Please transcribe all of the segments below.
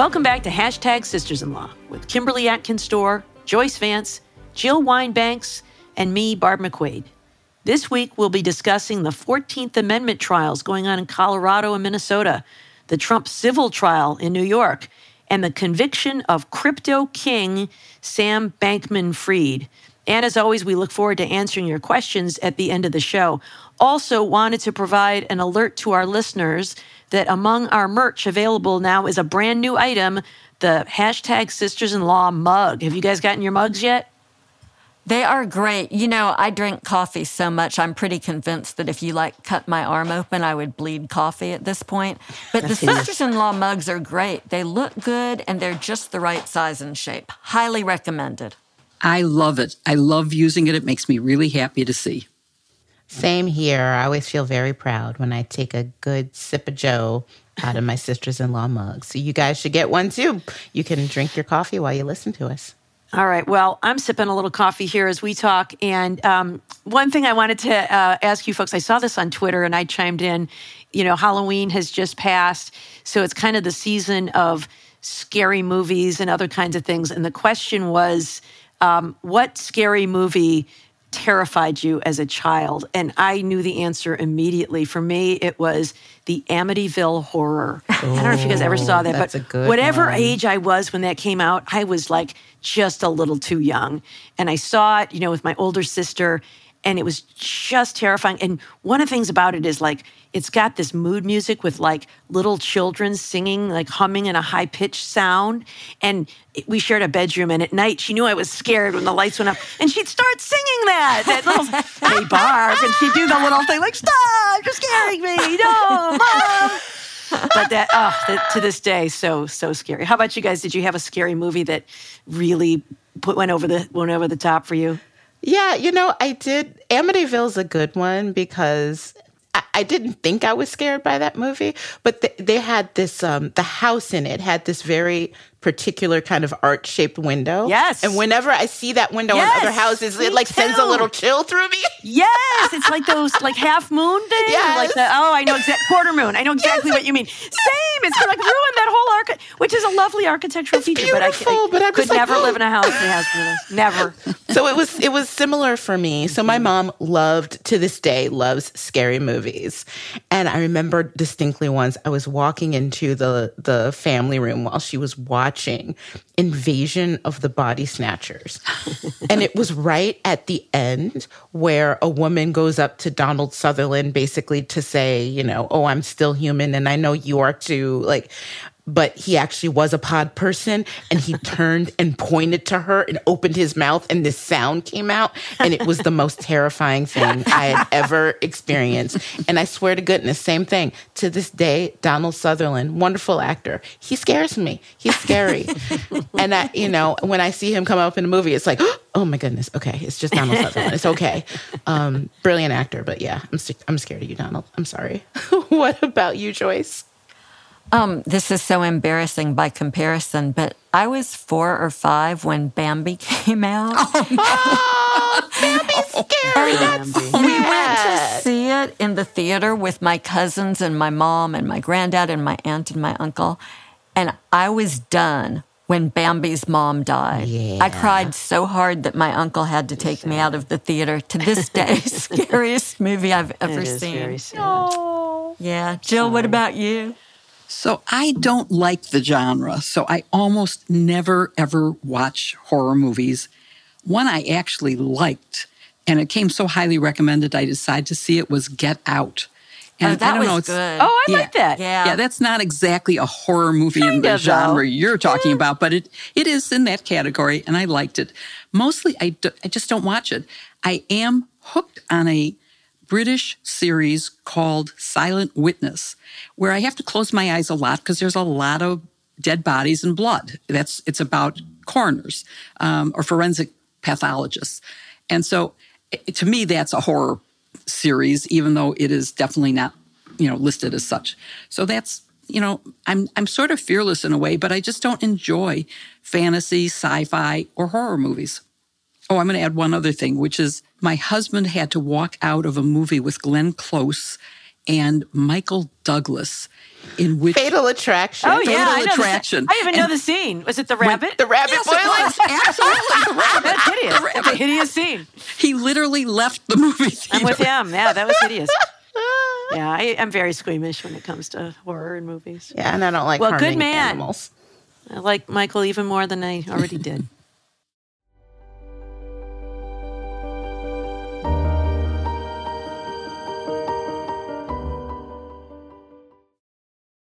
Welcome back to Hashtag Sisters in Law with Kimberly Atkins Stohr, Joyce Vance, Jill Wine-Banks, and me, Barb McQuade. This week, we'll be discussing the 14th Amendment trials going on in Colorado and Minnesota, the Trump civil trial in New York, and the conviction of crypto king Sam Bankman Fried. And as always, we look forward to answering your questions at the end of the show. Also, wanted to provide an alert to our listeners that among our merch available now is a brand new item the hashtag Sisters in Law mug. Have you guys gotten your mugs yet? They are great. You know, I drink coffee so much, I'm pretty convinced that if you like cut my arm open, I would bleed coffee at this point. But the Sisters in Law mugs are great. They look good and they're just the right size and shape. Highly recommended. I love it. I love using it. It makes me really happy to see. Same here. I always feel very proud when I take a good sip of Joe out of my sisters in law mug. So you guys should get one too. You can drink your coffee while you listen to us. All right. Well, I'm sipping a little coffee here as we talk. And um, one thing I wanted to uh, ask you folks I saw this on Twitter and I chimed in. You know, Halloween has just passed. So it's kind of the season of scary movies and other kinds of things. And the question was um, what scary movie terrified you as a child? And I knew the answer immediately. For me, it was the Amityville Horror. I don't know if you guys ever saw that, but whatever one. age I was when that came out, I was like just a little too young. And I saw it, you know, with my older sister, and it was just terrifying. And one of the things about it is like it's got this mood music with like little children singing, like humming in a high pitched sound. And we shared a bedroom, and at night she knew I was scared when the lights went up, and she'd start singing that, that little "Hey Barb," and she'd do the little thing like "Stop, you're scaring me, no, mom." But that, oh, that, to this day, so so scary. How about you guys? Did you have a scary movie that really put went over the went over the top for you? Yeah, you know, I did. Amityville's a good one because I, didn't think I was scared by that movie, but th- they had this, um, the house in it had this very particular kind of art shaped window. Yes. And whenever I see that window in Yes, other houses, it like sends a little chill through me. Yes, it's like those like half moon things. Yes. Like the, oh, I know exact quarter moon. I know exactly what you mean. Same. It's like ruin that whole arch, which is a lovely architectural It's feature. but I, beautiful, I but I'm could like, never live in a house that has one. Never. so it was it was similar for me. So my mm-hmm. mom loved to this day loves scary movies. And I remember distinctly once I was walking into the the family room while she was watching Invasion of the Body Snatchers. and it was right at the end where a woman goes up to Donald Sutherland basically to say, you know, oh, I'm still human and I know you are too. Like but he actually was a pod person and he turned and pointed to her and opened his mouth and this sound came out and it was the most terrifying thing I had ever experienced. And I swear to goodness, same thing. To this day, Donald Sutherland, wonderful actor, he scares me. He's scary. and I, you know, when I see him come up in a movie, it's like, oh my goodness, okay, it's just Donald Sutherland. It's okay. Um, brilliant actor, but yeah, I'm, I'm scared of you, Donald. I'm sorry. what about you, Joyce? Um, this is so embarrassing by comparison, but I was four or five when Bambi came out. Oh, Bambi's scary. That's We went to see it in the theater with my cousins and my mom and my granddad and my aunt and my uncle. And I was done when Bambi's mom died. Yeah. I cried so hard that my uncle had to take me out of the theater. To this day, scariest movie I've ever It is seen. very sad. Yeah. Jill, what about you? So I don't like the genre, so I almost never ever watch horror movies. One I actually liked, and it came so highly recommended I decided to see it was Get Out. And oh, that I don't was know, it's, good. Oh, I yeah, like that. Yeah. Yeah, that's not exactly a horror movie kind in the genre though. you're talking yeah. about, but it it is in that category, and I liked it. Mostly, I, do, I just don't watch it. I am hooked on a British series called Silent Witness, where I have to close my eyes a lot because there's a lot of dead bodies and blood. That's it's about coroners um, or forensic pathologists, and so to me that's a horror series, even though it is definitely not, you know, listed as such. So that's, you know, I'm I'm sort of fearless in a way, but I just don't enjoy fantasy, sci-fi, or horror movies. Oh, I'm going to add one other thing, which is my husband had to walk out of a movie with Glenn Close and Michael Douglas in which Fatal Attraction. Oh yeah, Fatal I Attraction. I even know the scene. Was it the rabbit? the rabbit yes, boiling. Absolutely, the rabbit. That's hideous. That's a hideous scene. He literally left the movie theater. I'm with him. Yeah, that was hideous. yeah, I, am very squeamish when it comes to horror in movies. Yeah, and I don't like well, good man. animals. I like Michael even more than I already did.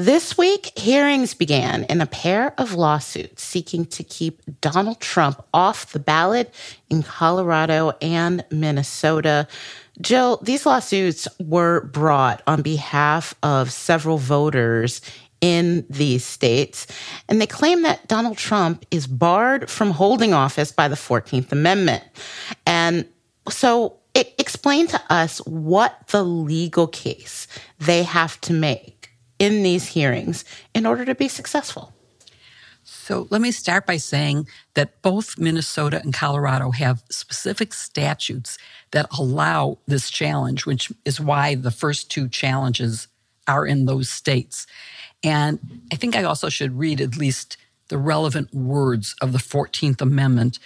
This week, hearings began in a pair of lawsuits seeking to keep Donald Trump off the ballot in Colorado and Minnesota. Jill, these lawsuits were brought on behalf of several voters in these states, and they claim that Donald Trump is barred from holding office by the 14th Amendment. And so, explain to us what the legal case they have to make in these hearings in order to be successful? So let me start by saying that both Minnesota and Colorado have specific statutes that allow this challenge, which is why the first two challenges are in those states. And I think I also should read at least the relevant words of the 14th Amendment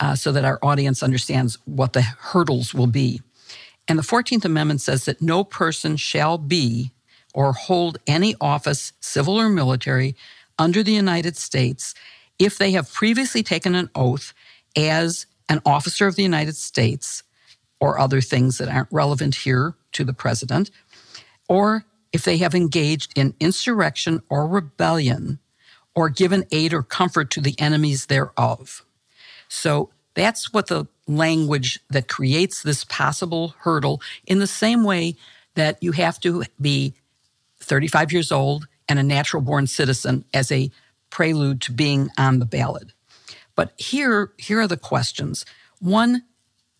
uh, so that our audience understands what the hurdles will be. And the 14th Amendment says that no person shall be or hold any office, civil or military, under the United States if they have previously taken an oath as an officer of the United States or other things that aren't relevant here to the president, or if they have engaged in insurrection or rebellion or given aid or comfort to the enemies thereof. So that's what the language that creates this possible hurdle in the same way that you have to be 35 years old, and a natural born citizen as a prelude to being on the ballot. But here, here are the questions. One,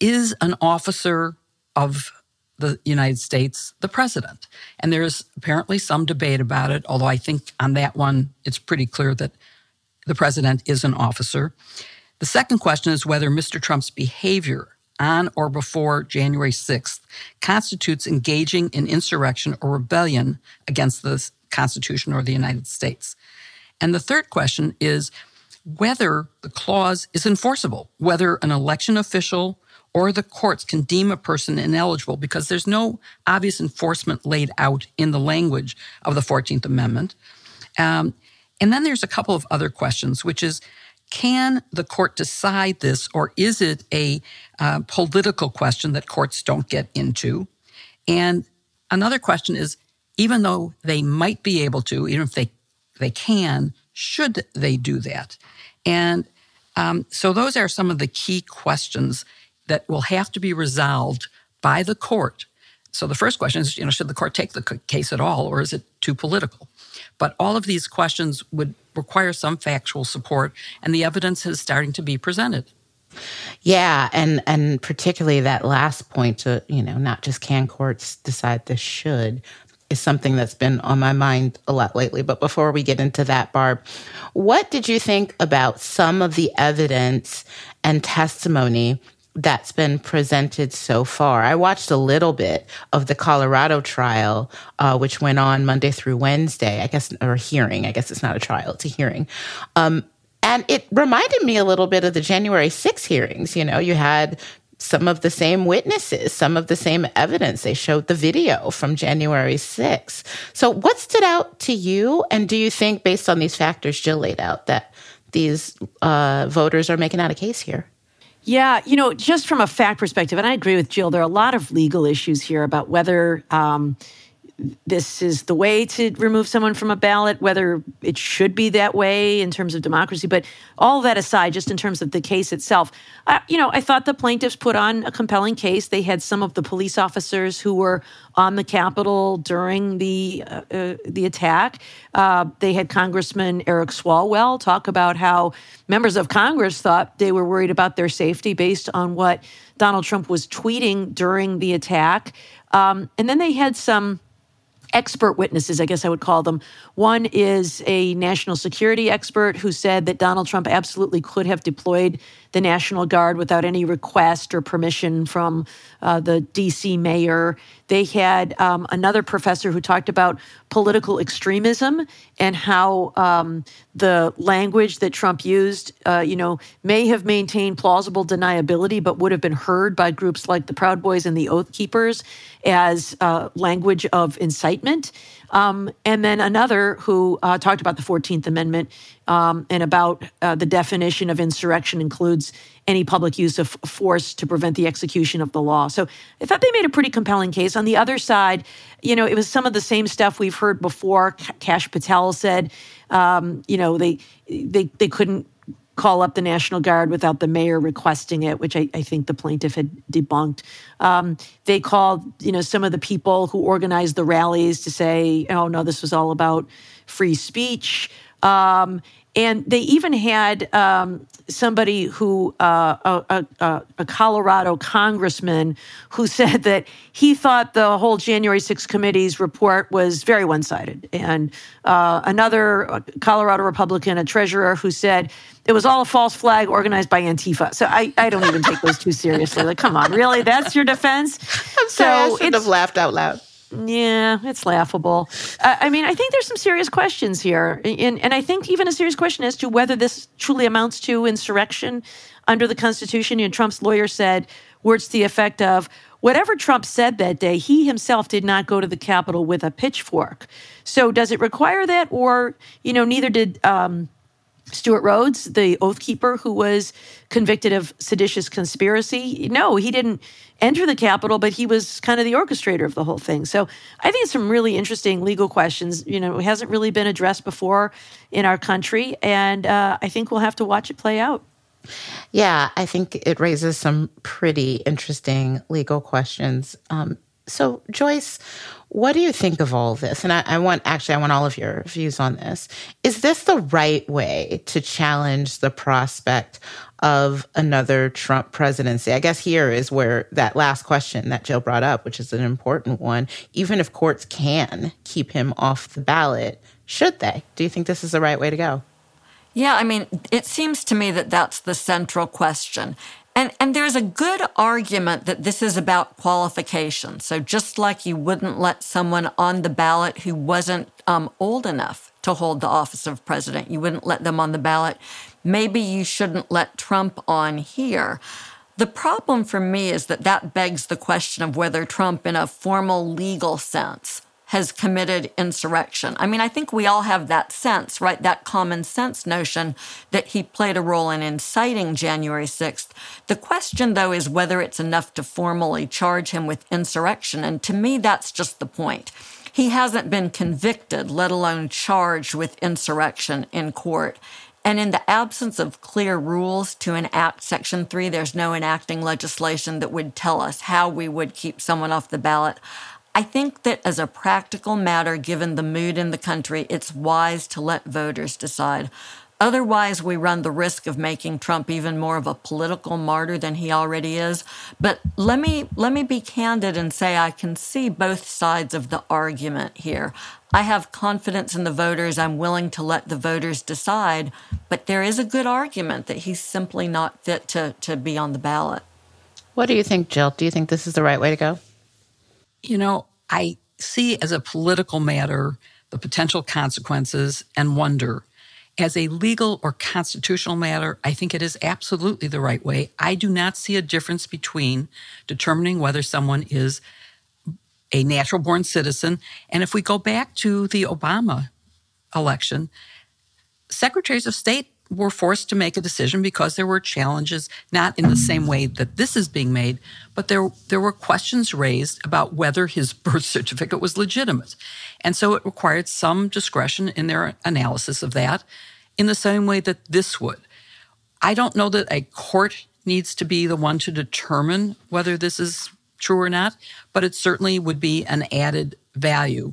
is an officer of the United States the president? And there's apparently some debate about it, although I think on that one, it's pretty clear that the president is an officer. The second question is whether Mr. Trump's behavior on or before January 6th constitutes engaging in insurrection or rebellion against the Constitution or the United States. And the third question is whether the clause is enforceable, whether an election official or the courts can deem a person ineligible because there's no obvious enforcement laid out in the language of the 14th Amendment. Um, and then there's a couple of other questions, which is can the court decide this, or is it a uh, political question that courts don't get into? And another question is even though they might be able to, even if they, they can, should they do that? And um, so those are some of the key questions that will have to be resolved by the court. So the first question is, you know, should the court take the case at all, or is it too political? But all of these questions would require some factual support, and the evidence is starting to be presented. Yeah, and and particularly that last point to you know not just can courts decide this should, is something that's been on my mind a lot lately. But before we get into that, Barb, what did you think about some of the evidence and testimony that's been presented so far. I watched a little bit of the Colorado trial, uh, which went on Monday through Wednesday, I guess, or hearing. I guess it's not a trial, it's a hearing. Um, and it reminded me a little bit of the January 6 hearings. You know, you had some of the same witnesses, some of the same evidence. They showed the video from January 6. So, what stood out to you? And do you think, based on these factors Jill laid out, that these uh, voters are making out a case here? Yeah, you know, just from a fact perspective, and I agree with Jill, there are a lot of legal issues here about whether um, this is the way to remove someone from a ballot, whether it should be that way in terms of democracy. But all that aside, just in terms of the case itself, uh, you know, I thought the plaintiffs put on a compelling case. They had some of the police officers who were on the Capitol during the uh, uh, the attack. Uh, they had Congressman Eric Swalwell talk about how members of Congress thought they were worried about their safety based on what Donald Trump was tweeting during the attack. Um, and then they had some expert witnesses, I guess I would call them. One is a national security expert who said that Donald Trump absolutely could have deployed the National Guard without any request or permission from uh, the DC mayor. They had um, another professor who talked about political extremism and how um, the language that Trump used, uh, you know, may have maintained plausible deniability, but would have been heard by groups like the Proud Boys and the Oath Keepers as uh, language of incitement. Um, and then another who uh, talked about the 14th Amendment um, and about uh, the definition of insurrection includes any public use of force to prevent the execution of the law. So I thought they made a pretty compelling case. On the other side, you know, it was some of the same stuff we've heard before. Kash Patel said, um, you know, they they they couldn't call up the National Guard without the mayor requesting it, which I, I think the plaintiff had debunked. Um, they called, you know, some of the people who organized the rallies to say, "Oh no, this was all about free speech." Um, and they even had um, somebody who, uh, a, a, a, Colorado congressman, who said that he thought the whole January 6th committee's report was very one sided. And uh, another uh, Colorado Republican, a treasurer, who said it was all a false flag organized by Antifa. So I, I don't even take those too seriously. Like, come on, really? That's your defense? I'm sorry, so I should have laughed out loud. Yeah, it's laughable. I mean, I think there's some serious questions here. And, and I think even a serious question as to whether this truly amounts to insurrection under the Constitution. And Trump's lawyer said words to the effect of, whatever Trump said that day, he himself did not go to the Capitol with a pitchfork. So does it require that? Or, you know, neither did um, Stewart Rhodes, the oath keeper who was convicted of seditious conspiracy. No, he didn't enter the Capitol, but he was kind of the orchestrator of the whole thing. So I think it's some really interesting legal questions. You know, it hasn't really been addressed before in our country, and uh, I think we'll have to watch it play out. Yeah, I think it raises some pretty interesting legal questions. Um, so, Joyce, what do you think of all this? And I, I, want, actually, I want all of your views on this. Is this the right way to challenge the prospect of another Trump presidency? I guess here is where that last question that Jill brought up, which is an important one. Even if courts can keep him off the ballot, should they? Do you think this is the right way to go? Yeah, I mean, it seems to me that that's the central question. And, and there's a good argument that this is about qualification. So just like you wouldn't let someone on the ballot who wasn't um, old enough to hold the office of president, you wouldn't let them on the ballot. Maybe you shouldn't let Trump on here. The problem for me is that that begs the question of whether Trump, in a formal legal sense, has committed insurrection. I mean, I think we all have that sense, right? That common sense notion that he played a role in inciting January 6th. The question, though, is whether it's enough to formally charge him with insurrection. And to me, that's just the point. He hasn't been convicted, let alone charged with insurrection in court. And in the absence of clear rules to enact Section 3, there's no enacting legislation that would tell us how we would keep someone off the ballot. I think that as a practical matter, given the mood in the country, it's wise to let voters decide. Otherwise, we run the risk of making Trump even more of a political martyr than he already is. But let me let me be candid and say I can see both sides of the argument here. I have confidence in the voters. I'm willing to let the voters decide, but there is a good argument that he's simply not fit to to be on the ballot. What do you think, Jill? Do you think this is the right way to go? You know, I see as a political matter the potential consequences and wonder as a legal or constitutional matter, I think it is absolutely the right way. I do not see a difference between determining whether someone is a natural born citizen. And if we go back to the Obama election, secretaries of state were forced to make a decision because there were challenges, not in the same way that this is being made, but there, there were questions raised about whether his birth certificate was legitimate. And so it required some discretion in their analysis of that in the same way that this would. I don't know that a court needs to be the one to determine whether this is true or not, but it certainly would be an added value.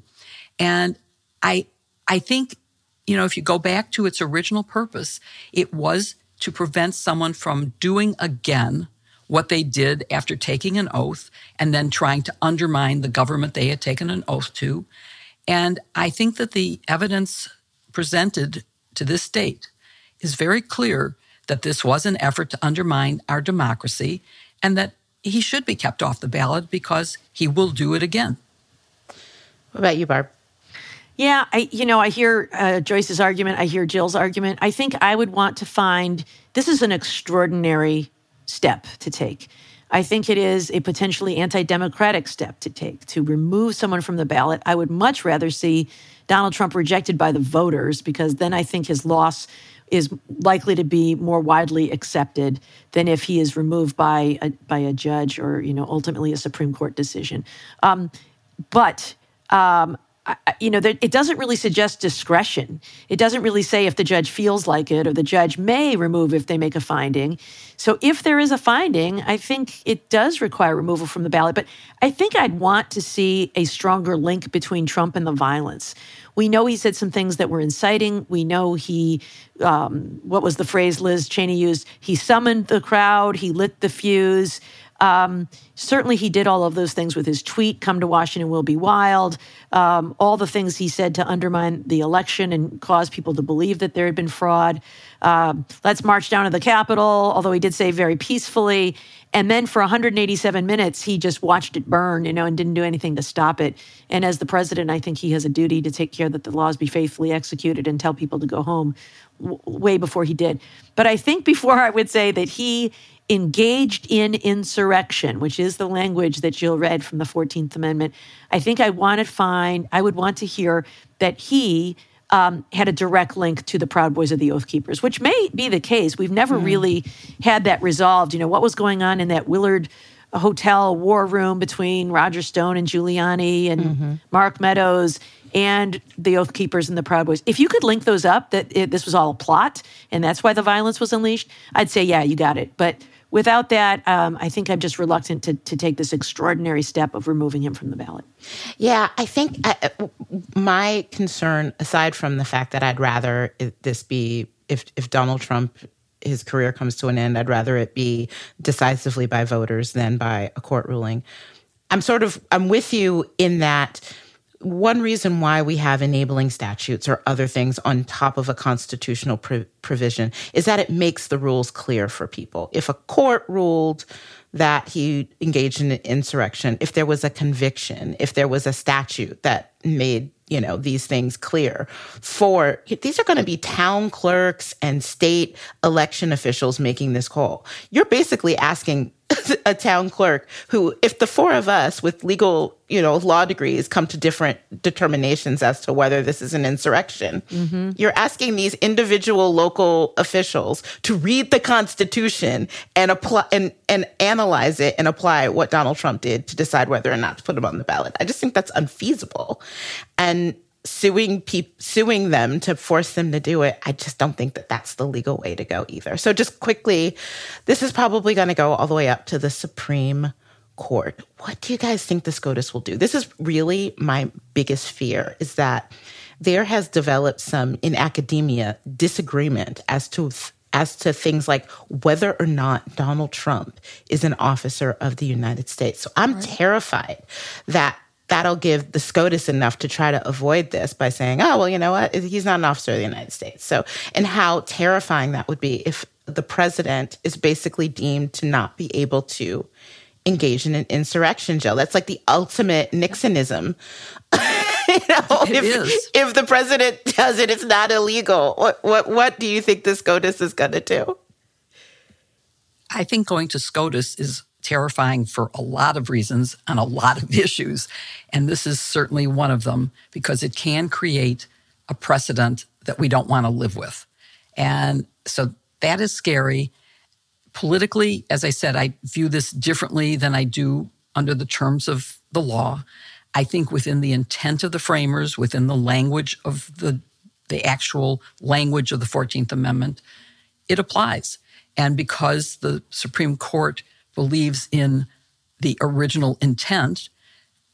And I, I think you know, if you go back to its original purpose, it was to prevent someone from doing again what they did after taking an oath and then trying to undermine the government they had taken an oath to. And I think that the evidence presented to this date is very clear that this was an effort to undermine our democracy and that he should be kept off the ballot because he will do it again. What about you, Barb? Yeah, I you know I hear uh, Joyce's argument. I hear Jill's argument. I think I would want to find this is an extraordinary step to take. I think it is a potentially anti-democratic step to take to remove someone from the ballot. I would much rather see Donald Trump rejected by the voters because then I think his loss is likely to be more widely accepted than if he is removed by a, by a judge or you know ultimately a Supreme Court decision. Um, but um, you know, it doesn't really suggest discretion. It doesn't really say if the judge feels like it or the judge may remove if they make a finding. So if there is a finding, I think it does require removal from the ballot. But I think I'd want to see a stronger link between Trump and the violence. We know he said some things that were inciting. We know he, um, what was the phrase Liz Cheney used? He summoned the crowd, he lit the fuse. Um, certainly, he did all of those things with his tweet, Come to Washington will be wild, um, all the things he said to undermine the election and cause people to believe that there had been fraud. Um, let's march down to the Capitol, although he did say very peacefully. And then for 187 minutes, he just watched it burn, you know, and didn't do anything to stop it. And as the president, I think he has a duty to take care that the laws be faithfully executed and tell people to go home w- way before he did. But I think before I would say that he engaged in insurrection, which is the language that Jill read from the 14th Amendment, I think I want to find, I would want to hear that he um, had a direct link to the Proud Boys of the Oath Keepers, which may be the case. We've never mm. really had that resolved. You know, what was going on in that Willard hotel war room between Roger Stone and Giuliani and mm-hmm. Mark Meadows and the Oath Keepers and the Proud Boys. If you could link those up, that it, this was all a plot and that's why the violence was unleashed, I'd say, yeah, you got it. But without that, um, I think I'm just reluctant to, to take this extraordinary step of removing him from the ballot. Yeah, I think uh, uh my concern, aside from the fact that I'd rather this be if if Donald Trump his career comes to an end, I'd rather it be decisively by voters than by a court ruling. I'm sort of I'm with you in that one reason why we have enabling statutes or other things on top of a constitutional provision is that it makes the rules clear for people. If a court ruled that he engaged in an insurrection, if there was a conviction, if there was a statute that made you know these things clear for these are going to be town clerks and state election officials making this call you're basically asking a town clerk who, if the four of us with legal, you know, law degrees come to different determinations as to whether this is an insurrection, mm-hmm. you're asking these individual local officials to read the Constitution and apply and, and analyze it and apply what Donald Trump did to decide whether or not to put him on the ballot. I just think that's unfeasible. And suing pe- suing them to force them to do it i just don't think that that's the legal way to go either so just quickly this is probably going to go all the way up to the supreme court what do you guys think the scotus will do this is really my biggest fear is that there has developed some in academia disagreement as to as to things like whether or not Donald Trump is an officer of the United States. So I'm right. terrified that that'll give the SCOTUS enough to try to avoid this by saying, oh, well, you know what? He's not an officer of the United States. So, and how terrifying that would be if the president is basically deemed to not be able to engage in an insurrection, Jill. That's like the ultimate Nixonism. you know, it if, is. if the president does it, it's not illegal. What what what do you think the SCOTUS is going to do? I think going to SCOTUS is terrifying for a lot of reasons on a lot of issues. And this is certainly one of them because it can create a precedent that we don't want to live with. And so that is scary. Politically, as I said, I view this differently than I do under the terms of the law. I think within the intent of the framers, within the language of the, the actual language of the 14th Amendment, it applies. And because the Supreme Court believes in the original intent,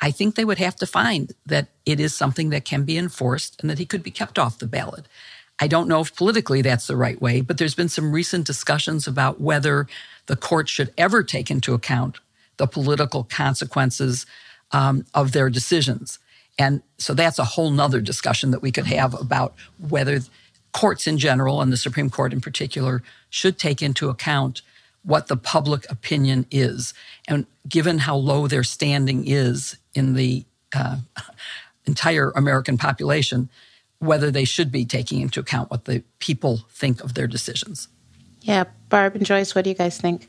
I think they would have to find that it is something that can be enforced and that he could be kept off the ballot. I don't know if politically that's the right way, but there's been some recent discussions about whether the court should ever take into account the political consequences um, of their decisions. And so that's a whole nother discussion that we could have about whether courts in general and the Supreme Court in particular should take into account what the public opinion is. And given how low their standing is in the uh, entire American population, whether they should be taking into account what the people think of their decisions. Yeah, Barb and Joyce, what do you guys think?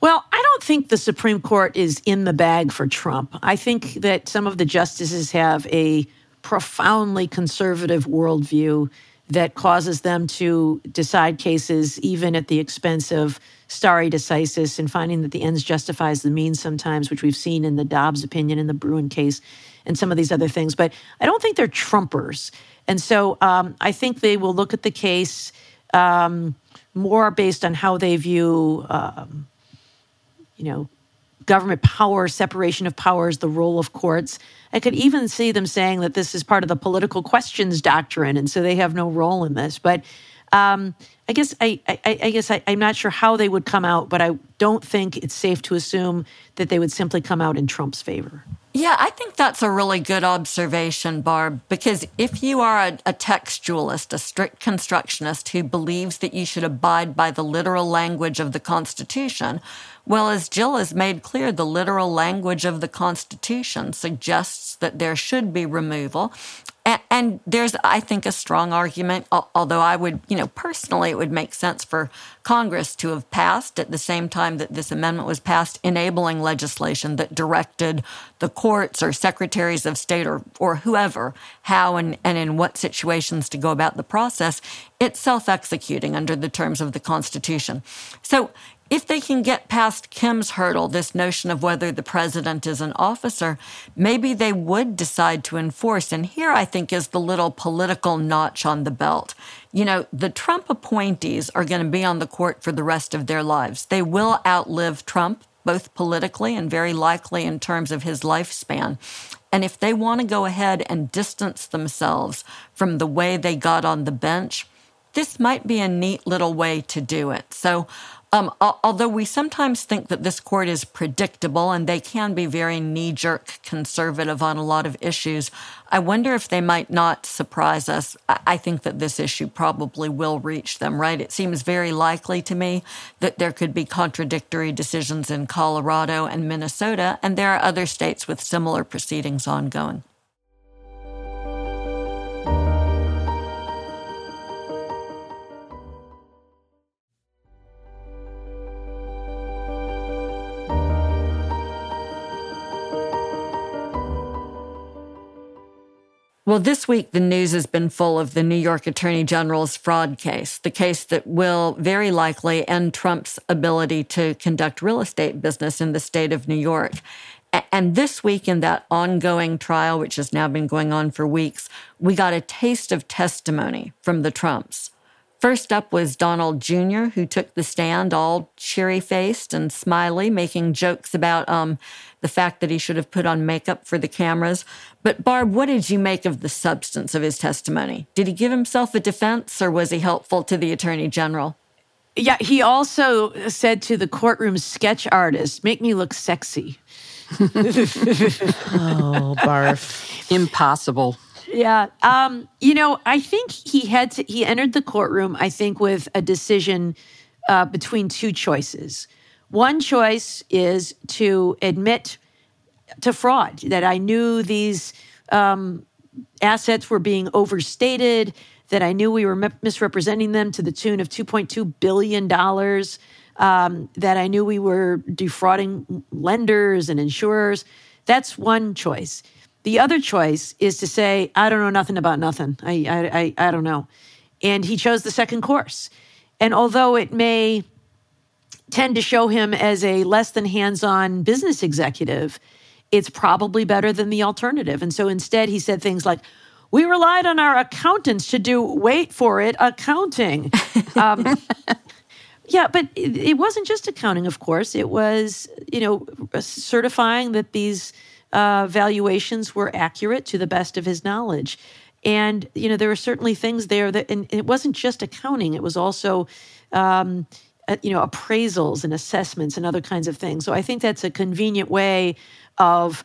Well, I don't think the Supreme Court is in the bag for Trump. I think that some of the justices have a profoundly conservative worldview that causes them to decide cases even at the expense of stare decisis and finding that the ends justifies the means sometimes, which we've seen in the Dobbs opinion in the Bruen case and some of these other things. But I don't think they're Trumpers. And so um, I think they will look at the case um, more based on how they view, um, you know, government power, separation of powers, the role of courts. I could even see them saying that this is part of the political questions doctrine, and so they have no role in this. But um, I guess I, I, I guess I, am not sure how they would come out, but I don't think it's safe to assume that they would simply come out in Trump's favor. Yeah, I think that's a really good observation, Barb, because if you are a, a, textualist, a strict constructionist who believes that you should abide by the literal language of the Constitution, well, as Jill has made clear, the literal language of the Constitution suggests that there should be removal. And, there's, I think, a strong argument, although I would, you know, personally, it would make sense for Congress to have passed at the same time that this amendment was passed, enabling legislation that directed the courts or secretaries of state or, or whoever how and, and in what situations to go about the process. It's self executing under the terms of the Constitution. So if they can get past Kim's hurdle, this notion of whether the president is an officer, maybe they would decide to enforce. And here I think is the little political notch on the belt. You know, the Trump appointees are going to be on the court for the rest of their lives. They will outlive Trump, both politically and very likely in terms of his lifespan. And if they want to go ahead and distance themselves from the way they got on the bench, this might be a neat little way to do it. So um, although we sometimes think that this court is predictable and they can be very knee jerk conservative on a lot of issues, I wonder if they might not surprise us. I think that this issue probably will reach them, right? It seems very likely to me that there could be contradictory decisions in Colorado and Minnesota, and there are other states with similar proceedings ongoing. Well, this week, the news has been full of the New York Attorney General's fraud case, the case that will very likely end Trump's ability to conduct real estate business in the state of New York. And this week, in that ongoing trial, which has now been going on for weeks, we got a taste of testimony from the Trumps. First up was Donald Jr., who took the stand all cheery faced and smiley, making jokes about um, the fact that he should have put on makeup for the cameras. But, Barb, what did you make of the substance of his testimony? Did he give himself a defense or was he helpful to the attorney general? Yeah, he also said to the courtroom sketch artist, make me look sexy. oh, barf. Impossible. Yeah. Um, you know, I think he had to, he entered the courtroom, I think, with a decision uh, between two choices. One choice is to admit to fraud, that I knew these um, assets were being overstated, that I knew we were misrepresenting them to the tune of $2.2 billion, um, that I knew we were defrauding lenders and insurers. That's one choice. The other choice is to say, I don't know nothing about nothing. I, I, I, I don't know. And he chose the second course. And although it may tend to show him as a less than hands on business executive, it's probably better than the alternative. And so instead, he said things like, we relied on our accountants to do, wait for it, accounting. Um, yeah, but it, it, wasn't just accounting, of course. It was, you know, certifying that these uh, valuations were accurate to the best of his knowledge. And, you know, there were certainly things there that, and it wasn't just accounting, it was also, um, uh, you know, appraisals and assessments and other kinds of things. So I think that's a convenient way of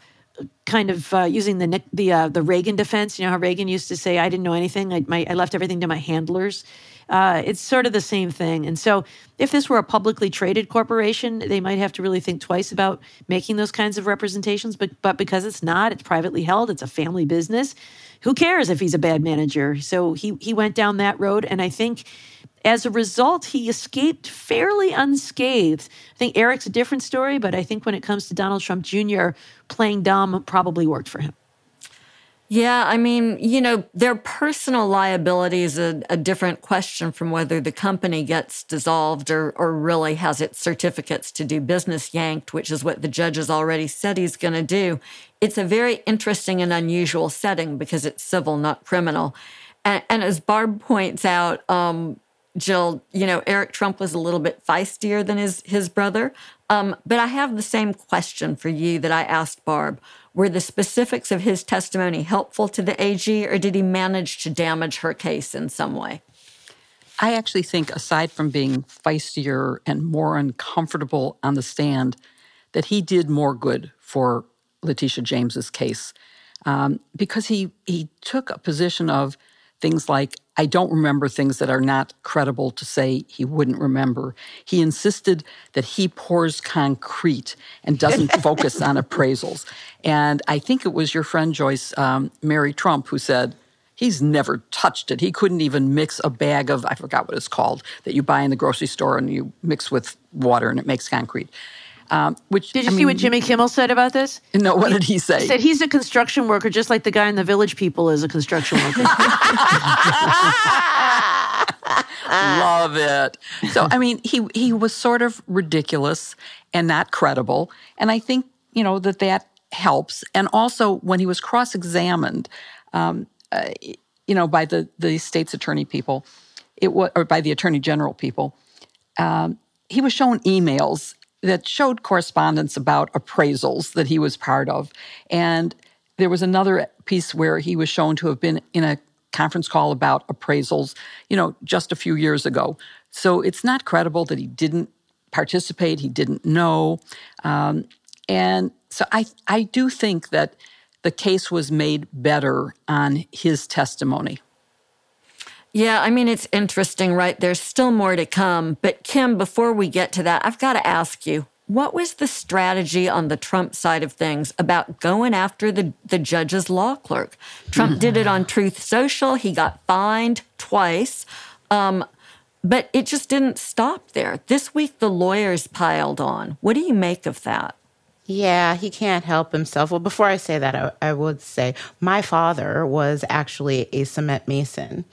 kind of uh, using the the uh, the Reagan defense. You know how Reagan used to say, "I didn't know anything. I, my, I left everything to my handlers." Uh, it's sort of the same thing. And so, if this were a publicly traded corporation, they might have to really think twice about making those kinds of representations. But but because it's not, it's privately held. It's a family business. Who cares if he's a bad manager? So he he went down that road, and I think. As a result, he escaped fairly unscathed. I think Eric's a different story, but I think when it comes to Donald Trump Jr., playing dumb probably worked for him. Yeah, I mean, you know, their personal liability is a, a, different question from whether the company gets dissolved or, or really has its certificates to do business yanked, which is what the judge has already said he's going to do. It's a very interesting and unusual setting because it's civil, not criminal. And, and as Barb points out, um, Jill, you know, Eric Trump was a little bit feistier than his his brother. Um, but I have the same question for you that I asked Barb. Were the specifics of his testimony helpful to the AG, or did he manage to damage her case in some way? I actually think, aside from being feistier and more uncomfortable on the stand, that he did more good for Letitia James's case um, because he he took a position of things like I don't remember things that are not credible to say he wouldn't remember. He insisted that he pours concrete and doesn't focus on appraisals. And I think it was your friend Joyce um, Mary Trump who said, He's never touched it. He couldn't even mix a bag of, I forgot what it's called, that you buy in the grocery store and you mix with water and it makes concrete. Um, which did you I see mean, what Jimmy Kimmel said about this? No, what did he say? He said he's a construction worker, just like the guy in the Village People is a construction worker. Love it. So, I mean, he he was sort of ridiculous and not credible, and I think you know that that helps. And also, when he was cross-examined, um, uh, you know, by the the state's attorney people, it was or by the attorney general people. Um, he was shown emails that showed correspondence about appraisals that he was part of. And there was another piece where he was shown to have been in a conference call about appraisals, you know, just a few years ago. So it's not credible that he didn't participate, he didn't know. Um, and so I, I do think that the case was made better on his testimony. Yeah, I mean, it's interesting, right? There's still more to come. But Kim, before we get to that, I've got to ask you what was the strategy on the Trump side of things about going after the, the judge's law clerk? Trump did it on Truth Social. He got fined twice. Um, but it just didn't stop there. This week, the lawyers piled on. What do you make of that? Yeah, he can't help himself. Well, before I say that, I, I would say my father was actually a cement mason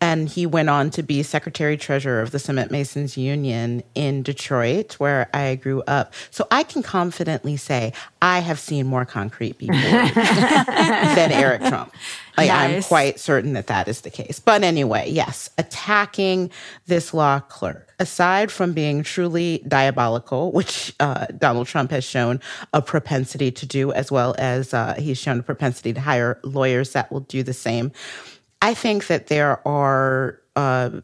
and he went on to be secretary treasurer of the Cement Masons Union in Detroit, where I grew up. So I can confidently say I have seen more concrete people than Eric Trump. Like, Nice. I'm quite certain that that is the case. But anyway, yes, attacking this law clerk, aside from being truly diabolical, which uh, Donald Trump has shown a propensity to do, as well as uh, he's shown a propensity to hire lawyers that will do the same. I think that there are uh,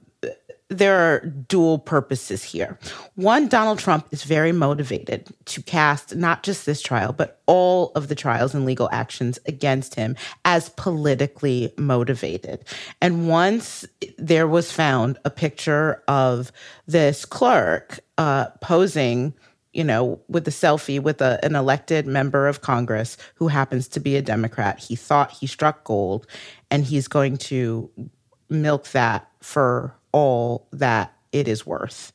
there are dual purposes here. One, Donald Trump is very motivated to cast not just this trial, but all of the trials and legal actions against him as politically motivated. And once there was found a picture of this clerk uh, posing you know, with a selfie with a, an elected member of Congress who happens to be a Democrat. He thought he struck gold, and he's going to milk that for all that it is worth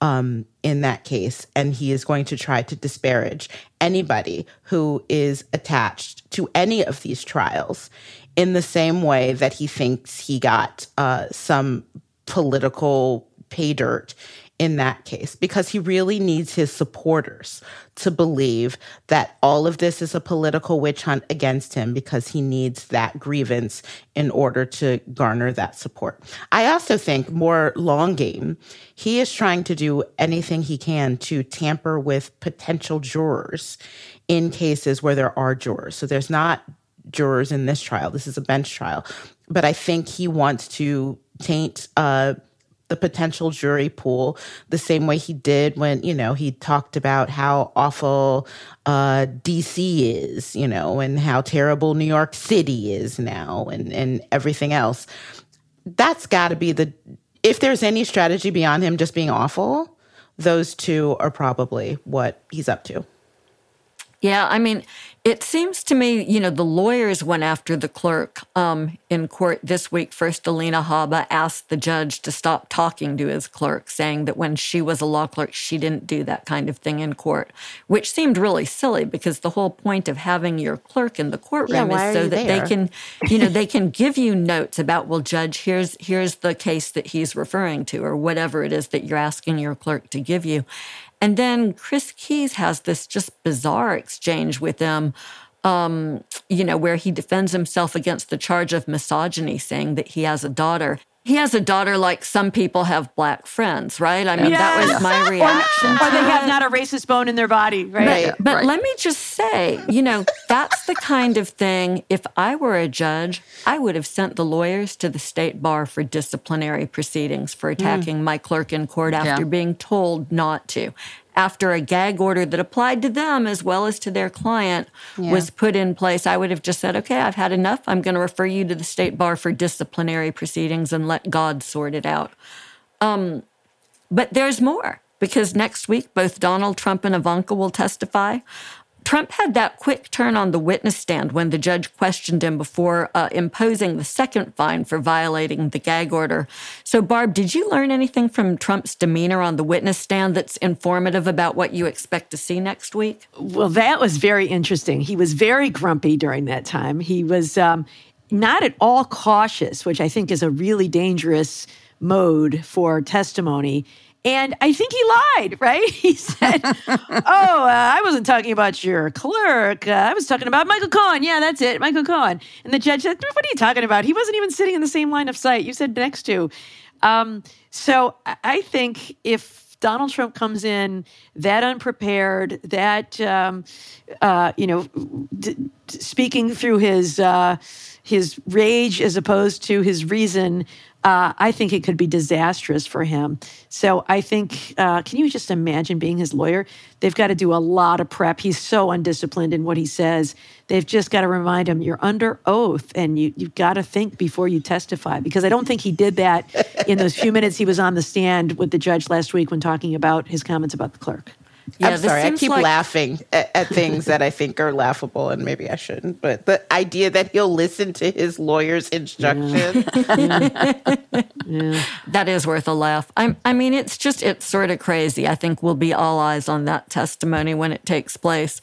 um, in that case. And he is going to try to disparage anybody who is attached to any of these trials in the same way that he thinks he got uh, some political pay dirt in that case because he really needs his supporters to believe that all of this is a political witch hunt against him because he needs that grievance in order to garner that support. I also think more long game, he is trying to do anything he can to tamper with potential jurors in cases where there are jurors. So there's not jurors in this trial. This is a bench trial. But I think he wants to taint uh, the potential jury pool the same way he did when, you know, he talked about how awful uh, DC is, you know, and how terrible New York City is now and, and everything else. That's got to be the, if there's any strategy beyond him just being awful, those two are probably what he's up to. Yeah, I mean, it seems to me, you know, the lawyers went after the clerk um, in court this week. First, Alina Habba asked the judge to stop talking to his clerk, saying that when she was a law clerk, she didn't do that kind of thing in court, which seemed really silly because the whole point of having your clerk in the courtroom why is so that there? they can, you know, they can give you notes about, well, judge, here's here's the case that he's referring to, or whatever it is that you're asking your clerk to give you. And then Chris Kise has this just bizarre exchange with him, um, you know, where he defends himself against the charge of misogyny, saying that he has a daughter. He has a daughter like some people have black friends, right? I mean, that was my reaction. Or they have not a racist bone in their body, right? Right. But let me just say, you know, that's the kind of thing, if I were a judge, I would have sent the lawyers to the state bar for disciplinary proceedings for hmm. attacking my clerk in court after Yeah. being told not to. After a gag order that applied to them as well as to their client was put in place, I would have just said, okay, I've had enough. I'm going to refer you to the state bar for disciplinary proceedings and let God sort it out. Um, But there's more because next week, both Donald Trump and Ivanka will testify. Trump had that quick turn on the witness stand when the judge questioned him before uh, imposing the second fine for violating the gag order. So, Barb, did you learn anything from Trump's demeanor on the witness stand that's informative about what you expect to see next week? Well, that was very interesting. He was very grumpy during that time. He was um, not at all cautious, which I think is a really dangerous mode for testimony. And I think he lied, right? He said, Oh, uh, I wasn't talking about your clerk. Uh, I was talking about Michael Cohen. Yeah, that's it, Michael Cohen. And the judge said, What are you talking about? He wasn't even sitting in the same line of sight. You said next to. Um, so I- think if Donald Trump comes in that unprepared, that um, uh, you know, d- d- speaking through his uh, his rage as opposed to his reason, uh, I think it could be disastrous for him. So I think, uh, can you just imagine being his lawyer? They've got to do a lot of prep. He's so undisciplined in what he says. They've just got to remind him you're under oath and you you've got to think before you testify. Because I don't think he did that in those few minutes he was on the stand with the judge last week when talking about his comments about the clerk. I'm sorry, I keep like- laughing at, at things that I think are laughable, and maybe I shouldn't. But the idea that he'll listen to his lawyer's instructions. That is worth a laugh. I, I mean, it's just, it's sort of crazy. I think we'll be all eyes on that testimony when it takes place.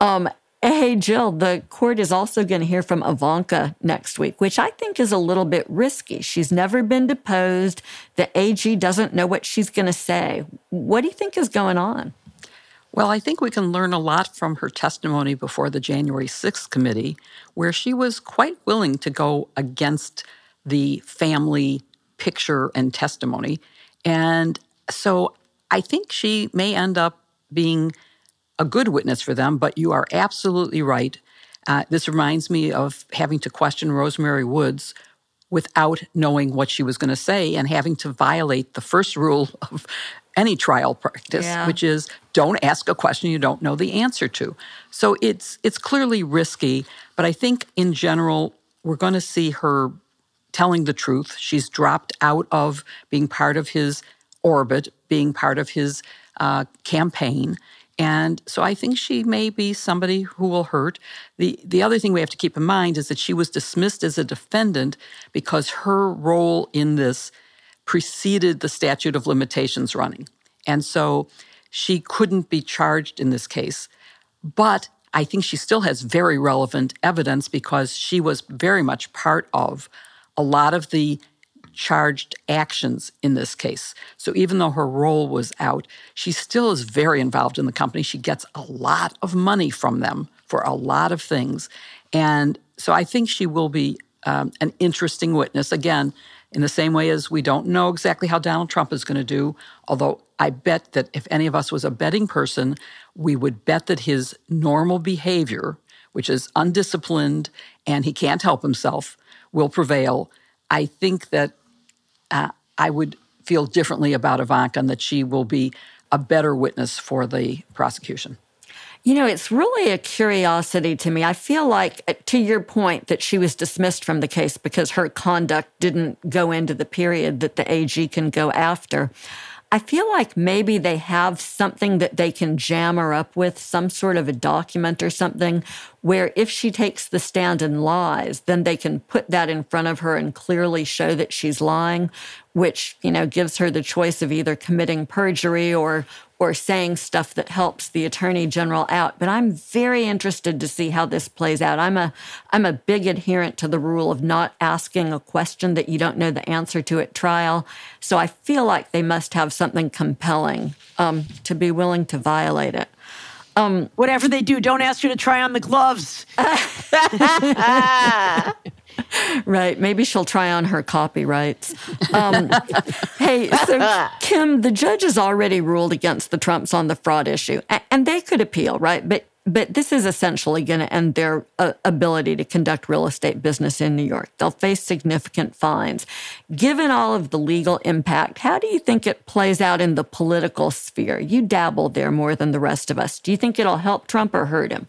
Um, Hey, Jill, the court is also going to hear from Ivanka next week, which I think is a little bit risky. She's never been deposed. The AG doesn't know what she's going to say. What do you think is going on? Well, I think we can learn a lot from her testimony before the January 6th committee, where she was quite willing to go against the family picture and testimony. And so I think she may end up being a good witness for them, but you are absolutely right. Uh, this reminds me of having to question Rose Mary Woods without knowing what she was going to say and having to violate the first rule of any trial practice, yeah. which is don't ask a question you don't know the answer to. So it's it's clearly risky, but I think in general we're going to see her telling the truth. She's dropped out of being part of his orbit, being part of his uh, campaign, and so I think she may be somebody who will hurt. The, the other thing we have to keep in mind is that she was dismissed as a defendant because her role in this preceded the statute of limitations running. And so she couldn't be charged in this case. But I think she still has very relevant evidence because she was very much part of a lot of the charged actions in this case. So even though her role was out, she still is very involved in the company. She gets a lot of money from them for a lot of things. And so I think she will be um, an interesting witness. Again, in the same way as we don't know exactly how Donald Trump is going to do, although I bet that if any of us was a betting person, we would bet that his normal behavior, which is undisciplined and he can't help himself, will prevail. I think that uh, I would feel differently about Ivanka and that she will be a better witness for the prosecution. You know, it's really a curiosity to me. I feel like, uh, to your point, that she was dismissed from the case because her conduct didn't go into the period that the AG can go after. I feel like maybe they have something that they can jam her up with, some sort of a document or something, where if she takes the stand and lies, then they can put that in front of her and clearly show that she's lying, which, you know, gives her the choice of either committing perjury or or saying stuff that helps the attorney general out but i'm very interested to see how this plays out. I'm a i'm a big adherent to the rule of not asking a question that you don't know the answer to at trial so i feel like they must have something compelling um, to be willing to violate it um, Whatever they do, don't ask you to try on the gloves. right. Maybe she'll try on her copyrights. Um, hey, so Kim, the judge has already ruled against the Trumps on the fraud issue, and they could appeal, right? But but this is essentially going to end their uh, ability to conduct real estate business in New York. They'll face significant fines. Given all of the legal impact, how do you think it plays out in the political sphere? You dabble there more than the rest of us. Do you think it'll help Trump or hurt him?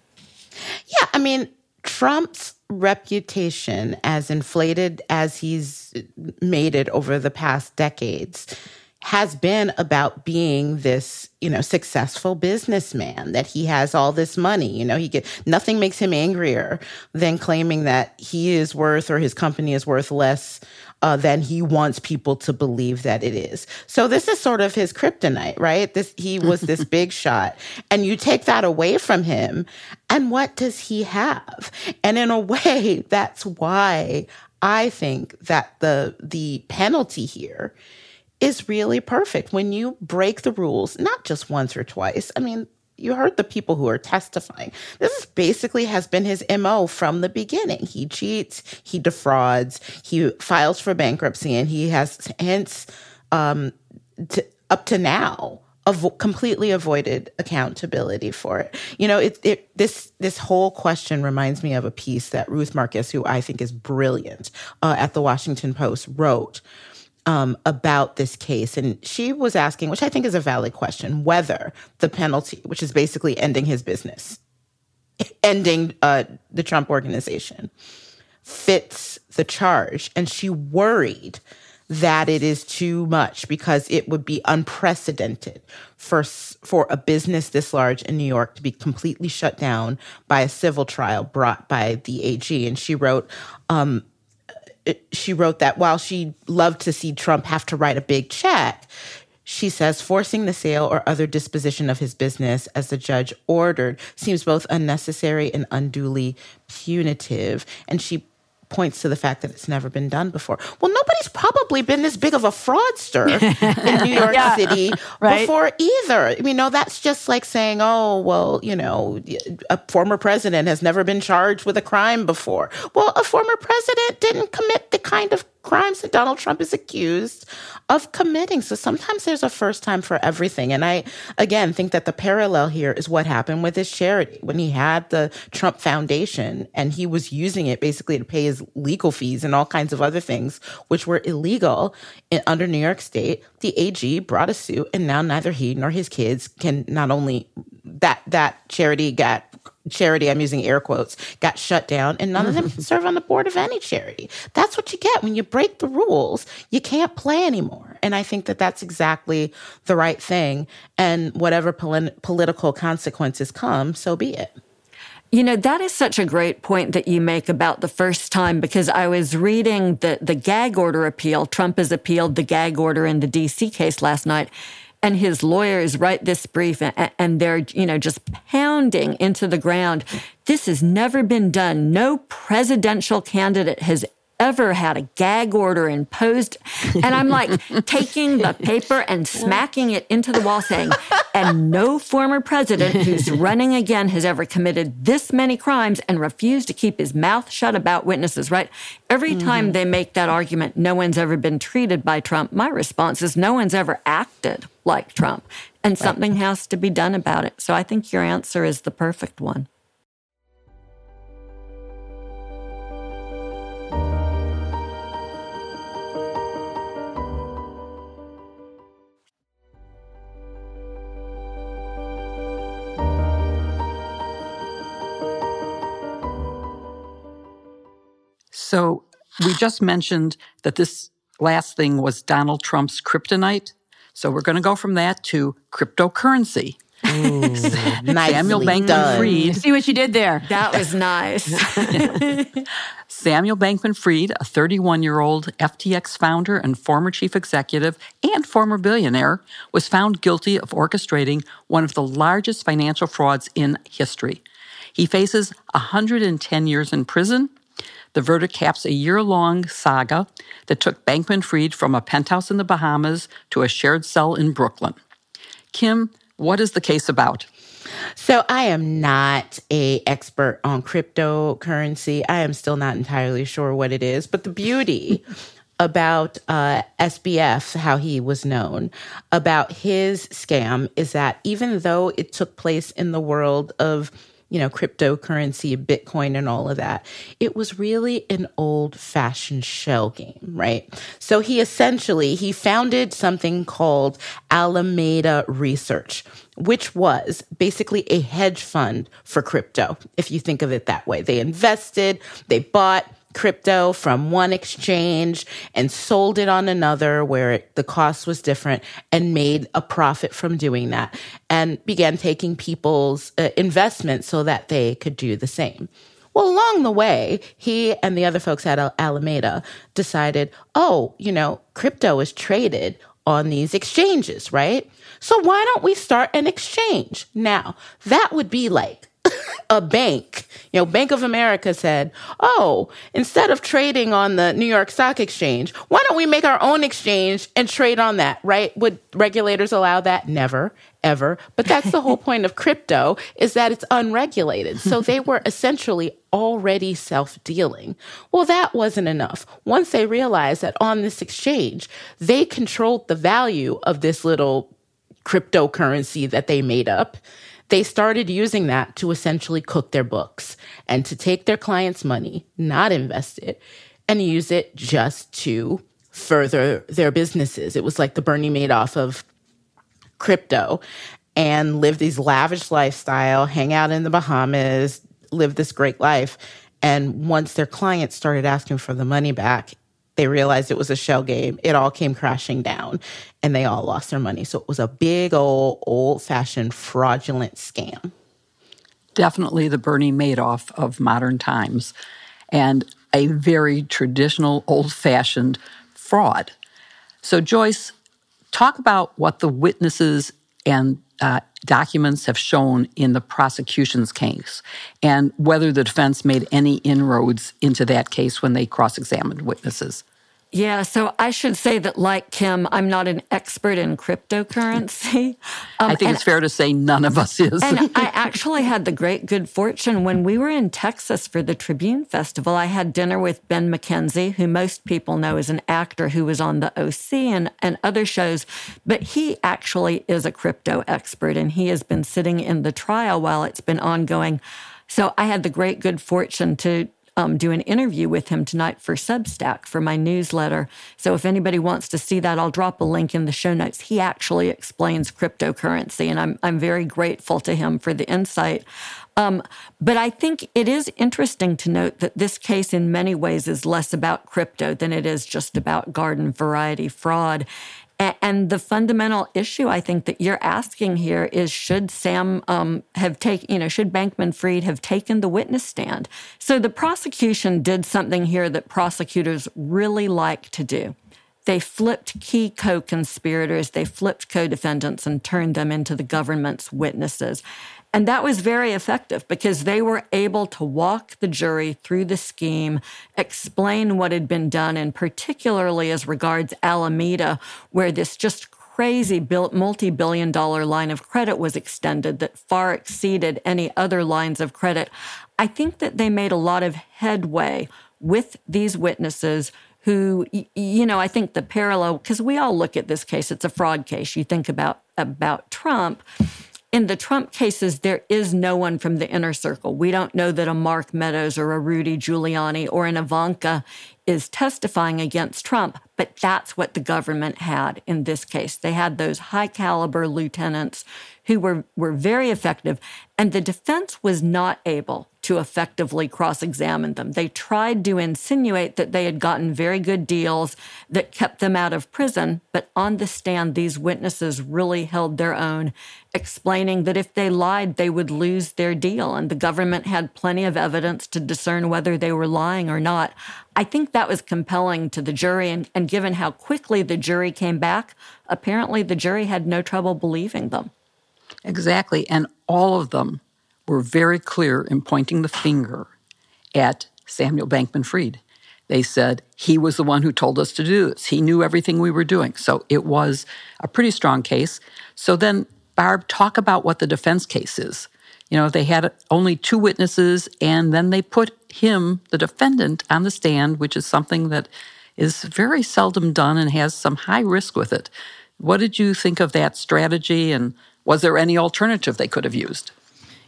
Yeah, I mean, Trump's reputation, as inflated as he's made it over the past decades, has been about being this, you know, successful businessman, that he has all this money. You know, he get nothing makes him angrier than claiming that he is worth or his company is worth less uh, than he wants people to believe that it is. So this is sort of his kryptonite, right? This he was this big shot, and you take that away from him, and what does he have? And in a way, that's why I think that the the penalty here is really perfect when you break the rules, not just once or twice. I mean, you heard the people who are testifying. This basically has been his MO from the beginning. He cheats, he defrauds, he files for bankruptcy, and he has hence um, to, up to now avo- completely avoided accountability for it. You know, it, it, this this whole question reminds me of a piece that Ruth Marcus, who I think is brilliant, uh, at the Washington Post, wrote um, about this case. And she was asking, which I think is a valid question, whether the penalty, which is basically ending his business, ending uh, the Trump organization, fits the charge. And she worried that it is too much because it would be unprecedented for for a business this large in New York to be completely shut down by a civil trial brought by the AG. And she wrote, um, she wrote that while she loved to see Trump have to write a big check, She says forcing the sale or other disposition of his business as the judge ordered seems both unnecessary and unduly punitive. And she points to the fact that it's never been done before. Well, nobody's probably been this big of a fraudster in New York yeah, City right? before either. You know, that's just like saying, oh, well, you know, a former president has never been charged with a crime before. Well, a former president didn't commit the kind of crimes that Donald Trump is accused of committing. So sometimes there's a first time for everything. And I, again, think that the parallel here is what happened with his charity when he had the Trump Foundation and he was using it basically to pay his legal fees and all kinds of other things, which were illegal in, under New York State. The AG brought a suit, and now neither he nor his kids can not only that that charity got charity, I'm using air quotes, got shut down, and none of them can serve on the board of any charity. That's what you get when you break the rules. You can't play anymore. And I think that that's exactly the right thing. And whatever pol- political consequences come, so be it. You know, that is such a great point that you make about the first time because I was reading the, the gag order appeal. Trump has appealed the gag order in the DC case last night and his lawyers write this brief and, and they're, you know, just pounding into the ground. This has never been done. No presidential candidate has ever had a gag order imposed. And I'm like taking the paper and smacking it into the wall saying, and no former president who's running again has ever committed this many crimes and refused to keep his mouth shut about witnesses, right? Every mm-hmm. time they make that argument, no one's ever been treated by Trump. My response is no one's ever acted like Trump. And right. something has to be done about it. So I think your answer is the perfect one. So we just mentioned that this last thing was Donald Trump's kryptonite. So we're going to go from that to cryptocurrency. Ooh, mm. Samuel Bankman Fried. See what you did there. That was nice. Samuel Bankman Fried, a 31 year old FTX founder and former chief executive and former billionaire, was found guilty of orchestrating one of the largest financial frauds in history. He faces 110 years in prison the verdict caps a year long saga that took Bankman Fried from a penthouse in the Bahamas to a shared cell in Brooklyn. Kim, what is the case about? So I am not a expert on cryptocurrency. I am still not entirely sure what it is, but the beauty about uh, SBF, how he was known, about his scam is that even though it took place in the world of you know, cryptocurrency, Bitcoin, and all of that. It was really an old fashioned shell game, right? So he essentially, he founded something called Alameda Research, which was basically a hedge fund for crypto, if you think of it that way. They invested, they bought, crypto from one exchange and sold it on another where it, the cost was different and made a profit from doing that and began taking people's uh, investments so that they could do the same. Well, along the way, he and the other folks at Alameda decided, oh, you know, crypto is traded on these exchanges, right? So why don't we start an exchange? Now, that would be like a bank, you know, Bank of America said, oh, instead of trading on the New York Stock Exchange, why don't we make our own exchange and trade on that, right? Would regulators allow that? Never, ever. But that's the whole point of crypto is that it's unregulated. So they were essentially already self dealing. Well, that wasn't enough. Once they realized that on this exchange, they controlled the value of this little cryptocurrency that they made up they started using that to essentially cook their books and to take their clients' money, not invest it, and use it just to further their businesses. It was like the Bernie Madoff of crypto and live these lavish lifestyle, hang out in the Bahamas, live this great life. And once their clients started asking for the money back, they realized it was a shell game. It all came crashing down and they all lost their money. So it was a big old, old fashioned fraudulent scam. Definitely the Bernie Madoff of modern times and a very traditional, old fashioned fraud. So, Joyce, talk about what the witnesses and uh, documents have shown in the prosecution's case and whether the defense made any inroads into that case when they cross examined witnesses. Yeah, so I should say that, like Kim, I'm not an expert in cryptocurrency. Um, I think it's fair to say none of us is. and I actually had the great good fortune when we were in Texas for the Tribune Festival. I had dinner with Ben McKenzie, who most people know as an actor who was on the OC and, and other shows, but he actually is a crypto expert and he has been sitting in the trial while it's been ongoing. So I had the great good fortune to um, do an interview with him tonight for Substack for my newsletter. So if anybody wants to see that, I'll drop a link in the show notes. He actually explains cryptocurrency, and I'm I'm very grateful to him for the insight. Um, but I think it is interesting to note that this case, in many ways, is less about crypto than it is just about garden variety fraud. And the fundamental issue I think that you're asking here is should Sam um, have taken, you know, should Bankman Fried have taken the witness stand? So the prosecution did something here that prosecutors really like to do. They flipped key co conspirators, they flipped co defendants and turned them into the government's witnesses. And that was very effective because they were able to walk the jury through the scheme, explain what had been done, and particularly as regards Alameda, where this just crazy multi billion dollar line of credit was extended that far exceeded any other lines of credit. I think that they made a lot of headway with these witnesses who you know i think the parallel because we all look at this case it's a fraud case you think about about trump in the Trump cases, there is no one from the inner circle. We don't know that a Mark Meadows or a Rudy Giuliani or an Ivanka is testifying against Trump, but that's what the government had in this case. They had those high caliber lieutenants who were, were very effective, and the defense was not able to effectively cross examine them. They tried to insinuate that they had gotten very good deals that kept them out of prison, but on the stand, these witnesses really held their own, explaining that if they lied, they would lose their deal. And the government had plenty of evidence to discern whether they were lying or not. I think that was compelling to the jury. And, and given how quickly the jury came back, apparently the jury had no trouble believing them. Exactly. And all of them were very clear in pointing the finger at Samuel Bankman Fried. They said he was the one who told us to do this. He knew everything we were doing. So it was a pretty strong case. So then, Barb, talk about what the defense case is. You know, they had only two witnesses, and then they put him, the defendant, on the stand, which is something that is very seldom done and has some high risk with it. What did you think of that strategy, and was there any alternative they could have used?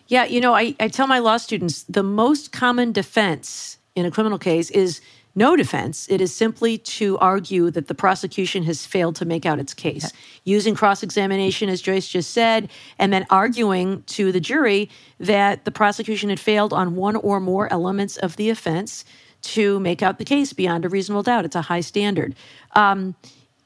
Yeah, you know, I, I tell my law students the most common defense in a criminal case is no defense. It is simply to argue that the prosecution has failed to make out its case, okay. using cross examination, as Joyce just said, and then arguing to the jury that the prosecution had failed on one or more elements of the offense to make out the case beyond a reasonable doubt. It's a high standard. Um,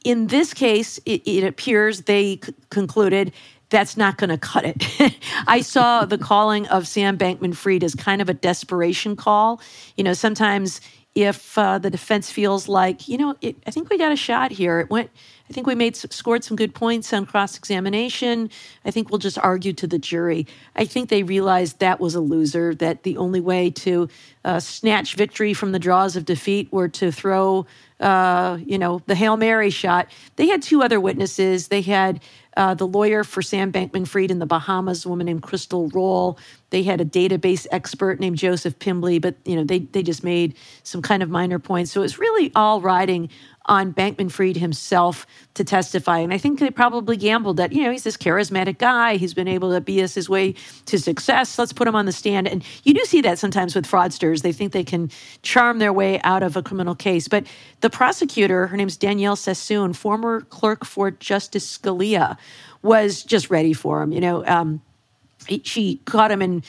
in this case, it, it appears they c- concluded that's not going to cut it. I saw the calling of Sam Bankman Fried as kind of a desperation call. You know, sometimes if uh, the defense feels like, you know, it, I think we got a shot here. It went. I think we made scored some good points on cross examination. I think we'll just argue to the jury. I think they realized that was a loser. That the only way to uh, snatch victory from the jaws of defeat were to throw, uh, you know, the hail mary shot. They had two other witnesses. They had uh, the lawyer for Sam Bankman Fried in the Bahamas, a woman named Krystal Rolle. They had a database expert named Joseph Pimbley, but you know they they just made some kind of minor points. So it's really all riding on Bankman Fried himself to testify. And I think they probably gambled that, you know, he's this charismatic guy. He's been able to BS his way to success. Let's put him on the stand. And you do see that sometimes with fraudsters. They think they can charm their way out of a criminal case. But the prosecutor, her name's Danielle Sassoon, former clerk for Justice Scalia, was just ready for him. You know, um, she caught him in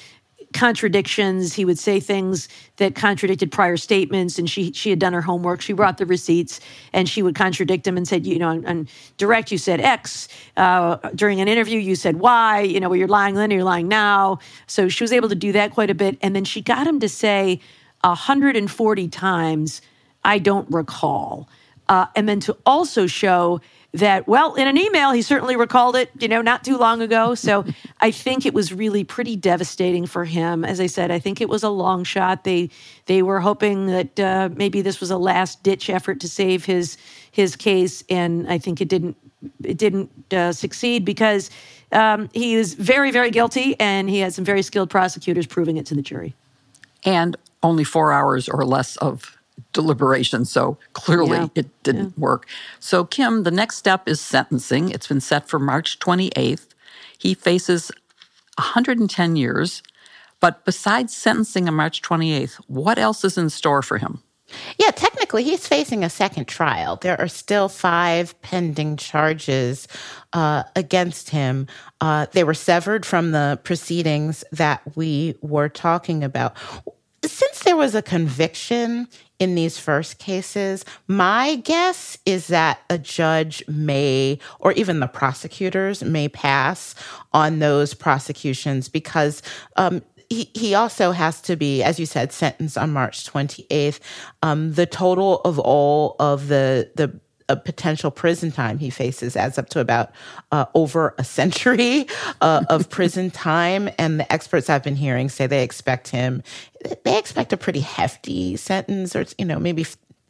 contradictions. He would say things that contradicted prior statements, and she she had done her homework. She brought the receipts, and she would contradict him and said, you know, on, on direct you said X uh, during an interview, you said Y. You know, well, you're lying then, you're lying now. So she was able to do that quite a bit, and then she got him to say 140 times, "I don't recall," uh, and then to also show that, well, in an email, he certainly recalled it, you know, not too long ago. So I think it was really pretty devastating for him. As I said, I think it was a long shot. They they were hoping that uh, maybe this was a last ditch effort to save his his case, and I think it didn't it didn't uh, succeed because um, he is very very guilty, and he had some very skilled prosecutors proving it to the jury. And only four hours or less of deliberation. So clearly Yeah. it didn't work. So, Kim, the next step is sentencing. It's been set for March 28th. He faces 110 years. But besides sentencing on March 28th, what else is in store for him? Yeah, technically, he's facing a second trial. There are still five pending charges uh, against him. Uh, they were severed from the proceedings that we were talking about. Since there was a conviction in these first cases, my guess is that a judge may, or even the prosecutors may pass on those prosecutions because um, he, he also has to be, as you said, sentenced on March 28th. Um, the total of all of the the uh, potential prison time he faces adds up to about uh, over a century uh, of prison time. And the experts I've been hearing say they expect him, they expect a pretty hefty sentence, or you know maybe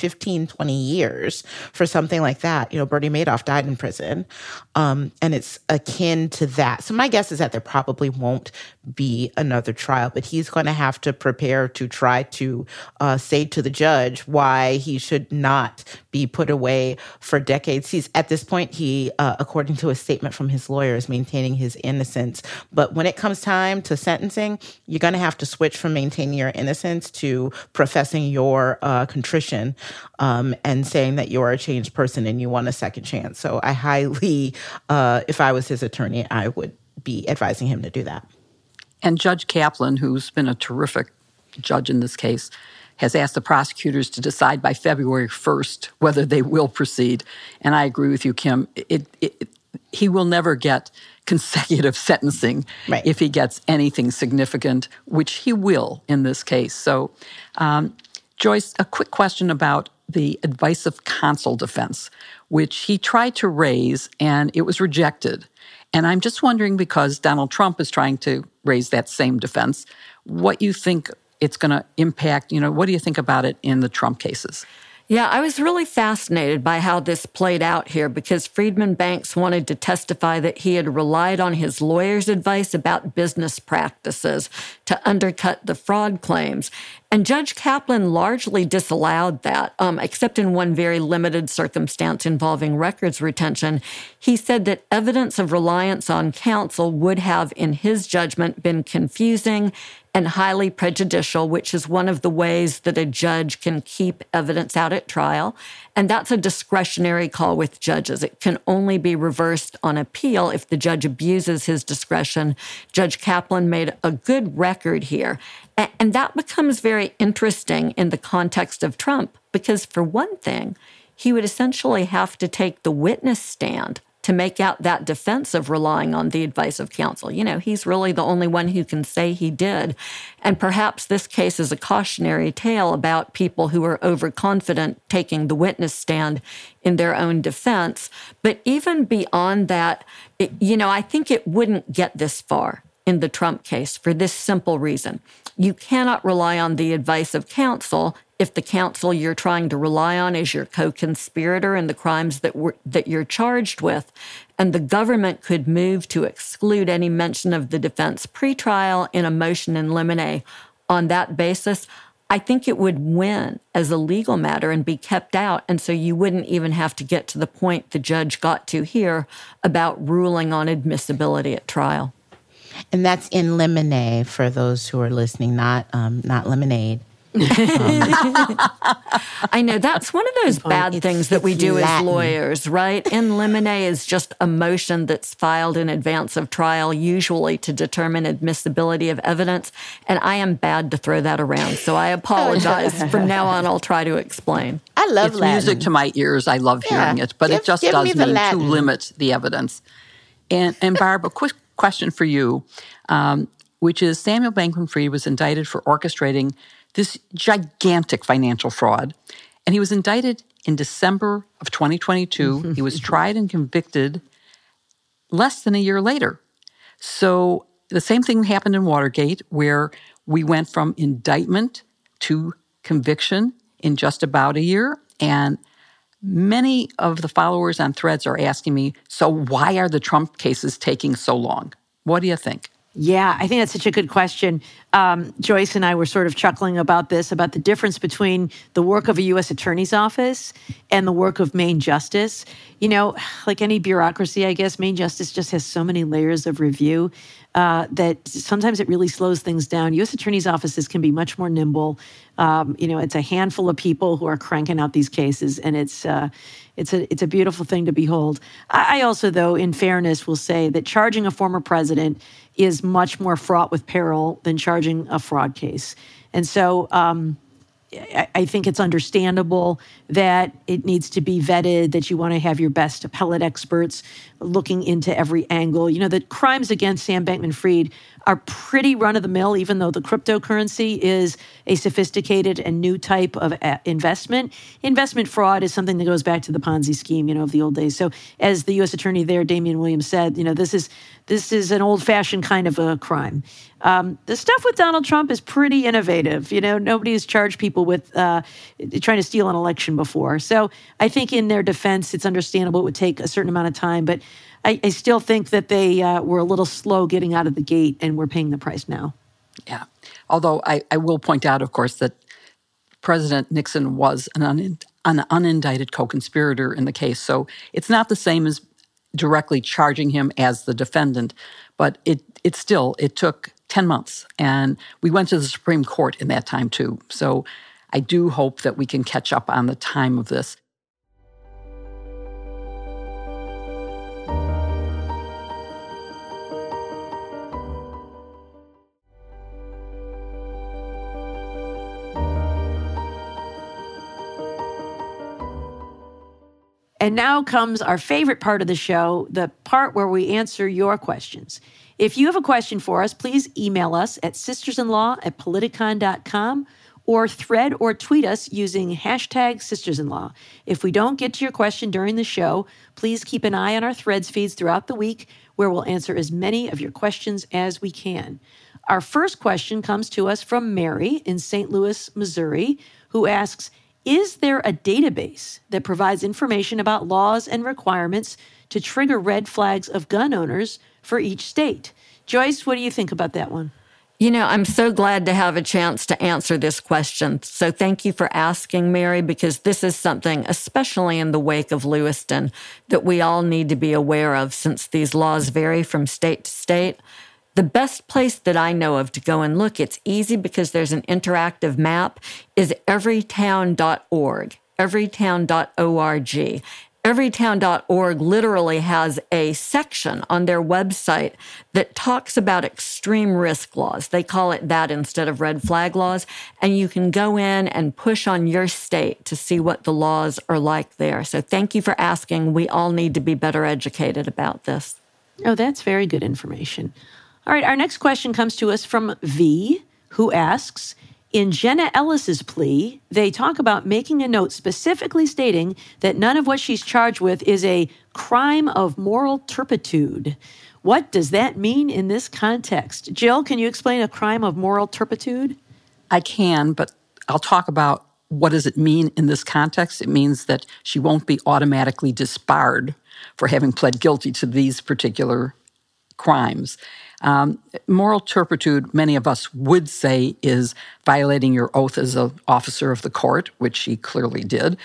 15, 20 years for something like that. You know, Bernie Madoff died in prison. Um, and it's akin to that. So my guess is that there probably won't be another trial, but he's going to have to prepare to try to uh, say to the judge why he should not be put away for decades. He's at this point, he, uh, according to a statement from his lawyer, is maintaining his innocence. But when it comes time to sentencing, you're going to have to switch from maintaining your innocence to professing your uh, contrition um, and saying that you're a changed person and you want a second chance. So I highly, uh, if I was his attorney, I would be advising him to do that. And Judge Kaplan, who's been a terrific judge in this case, has asked the prosecutors to decide by February 1st whether they will proceed. And I agree with you, Kim. It, it, he will never get consecutive sentencing Right. if he gets anything significant, which he will in this case. So, um, Joyce, a quick question about the advice of counsel defense, which he tried to raise and it was rejected. And I'm just wondering because Donald Trump is trying to raise that same defense, what you think it's going to impact, you know, what do you think about it in the Trump cases? Yeah, I was really fascinated by how this played out here because Friedman Banks wanted to testify that he had relied on his lawyer's advice about business practices to undercut the fraud claims. And Judge Kaplan largely disallowed that, um, except in one very limited circumstance involving records retention. He said that evidence of reliance on counsel would have, in his judgment, been confusing and highly prejudicial, which is one of the ways that a judge can keep evidence out at trial. And that's a discretionary call with judges. It can only be reversed on appeal if the judge abuses his discretion. Judge Kaplan made a good record here. And that becomes very interesting in the context of Trump, because for one thing, he would essentially have to take the witness stand to make out that defense of relying on the advice of counsel. You know, he's really the only one who can say he did. And perhaps this case is a cautionary tale about people who are overconfident taking the witness stand in their own defense. But even beyond that, it, you know, I think it wouldn't get this far in the Trump case for this simple reason. You cannot rely on the advice of counsel if the counsel you're trying to rely on is your co-conspirator in the crimes that were, that you're charged with, and the government could move to exclude any mention of the defense pretrial in a motion in limine on that basis. I think it would win as a legal matter and be kept out. And so you wouldn't even have to get to the point the judge got to here about ruling on admissibility at trial. And that's in limine for those who are listening, not um, not lemonade. I know that's one of those bad It's- things that we it's do as lawyers, right? In limine is just a motion that's filed in advance of trial, usually to determine admissibility of evidence. And I am bad to throw that around. So I apologize. From now on, I'll try to explain. I love it's Latin. music to my ears. I love hearing it, but Give- it just does me the mean to limit the evidence. And, and Barb, a quick question for you, um, which is Samuel Bankman Fried was indicted for orchestrating this gigantic financial fraud. And he was indicted in December of 2022. he was tried and convicted less than a year later. So the same thing happened in Watergate, where we went from indictment to conviction in just about a year. And many of the followers on threads are asking me, so why are the Trump cases taking so long? What do you think? Yeah, I think that's such a good question. Um, Joyce and I were sort of chuckling about this about the difference between the work of a U.S. attorney's office and the work of Main Justice. You know, like any bureaucracy, I guess, Main Justice just has so many layers of review uh, that sometimes it really slows things down. U.S. attorney's offices can be much more nimble. Um, you know, it's a handful of people who are cranking out these cases, and it's uh, it's a it's a beautiful thing to behold. I, I also, though, in fairness, will say that charging a former president is much more fraught with peril than charging a fraud case. And so um, I think it's understandable that it needs to be vetted, that you want to have your best appellate experts looking into every angle. You know, the crimes against Sam Bankman Fried are pretty run of the mill, even though the cryptocurrency is a sophisticated and new type of uh, investment. Investment fraud is something that goes back to the Ponzi scheme, you know, of the old days. So, as the U.S. Attorney there, Damian Williams said, you know, this is this is an old-fashioned kind of a crime. Um, the stuff with Donald Trump is pretty innovative. You know, nobody has charged people with uh, trying to steal an election before. So, I think in their defense, it's understandable it would take a certain amount of time, but I, I still think that they uh, were a little slow getting out of the gate, and we're paying the price now. Yeah. Although I, I will point out, of course, that President Nixon was an, un, an unindicted co conspirator in the case. So it's not the same as directly charging him as the defendant, but it, it still, it took 10 months. And we went to the Supreme Court in that time, too. So I do hope that we can catch up on the time of this. And now comes our favorite part of the show, the part where we answer your questions. If you have a question for us, please email us at sistersinlaw at politicon.com or thread or tweet us using hashtag sistersinlaw. If we don't get to your question during the show, please keep an eye on our threads feeds throughout the week where we'll answer as many of your questions as we can. Our first question comes to us from Mary in St. Louis, Missouri, who asks, is there a database that provides information about laws and requirements to trigger red flags of gun owners for each state? Joyce, what do you think about that one? You know, I'm so glad to have a chance to answer this question. So thank you for asking, Mary, because this is something, especially in the wake of Lewiston, that we all need to be aware of since these laws vary from state to state. The best place that I know of to go and look, it's easy because there's an interactive map, is everytown.org, everytown.org. Everytown.org literally has a section on their website that talks about extreme risk laws. They call it that instead of red flag laws. And you can go in and push on your state to see what the laws are like there. So thank you for asking. We all need to be better educated about this. Oh, that's very good information. All right, our next question comes to us from V, who asks In Jenna Ellis's plea, they talk about making a note specifically stating that none of what she's charged with is a crime of moral turpitude. What does that mean in this context? Jill, can you explain a crime of moral turpitude? I can, but I'll talk about what does it mean in this context. It means that she won't be automatically disbarred for having pled guilty to these particular crimes. Um, moral turpitude, many of us would say, is violating your oath as an officer of the court, which she clearly did.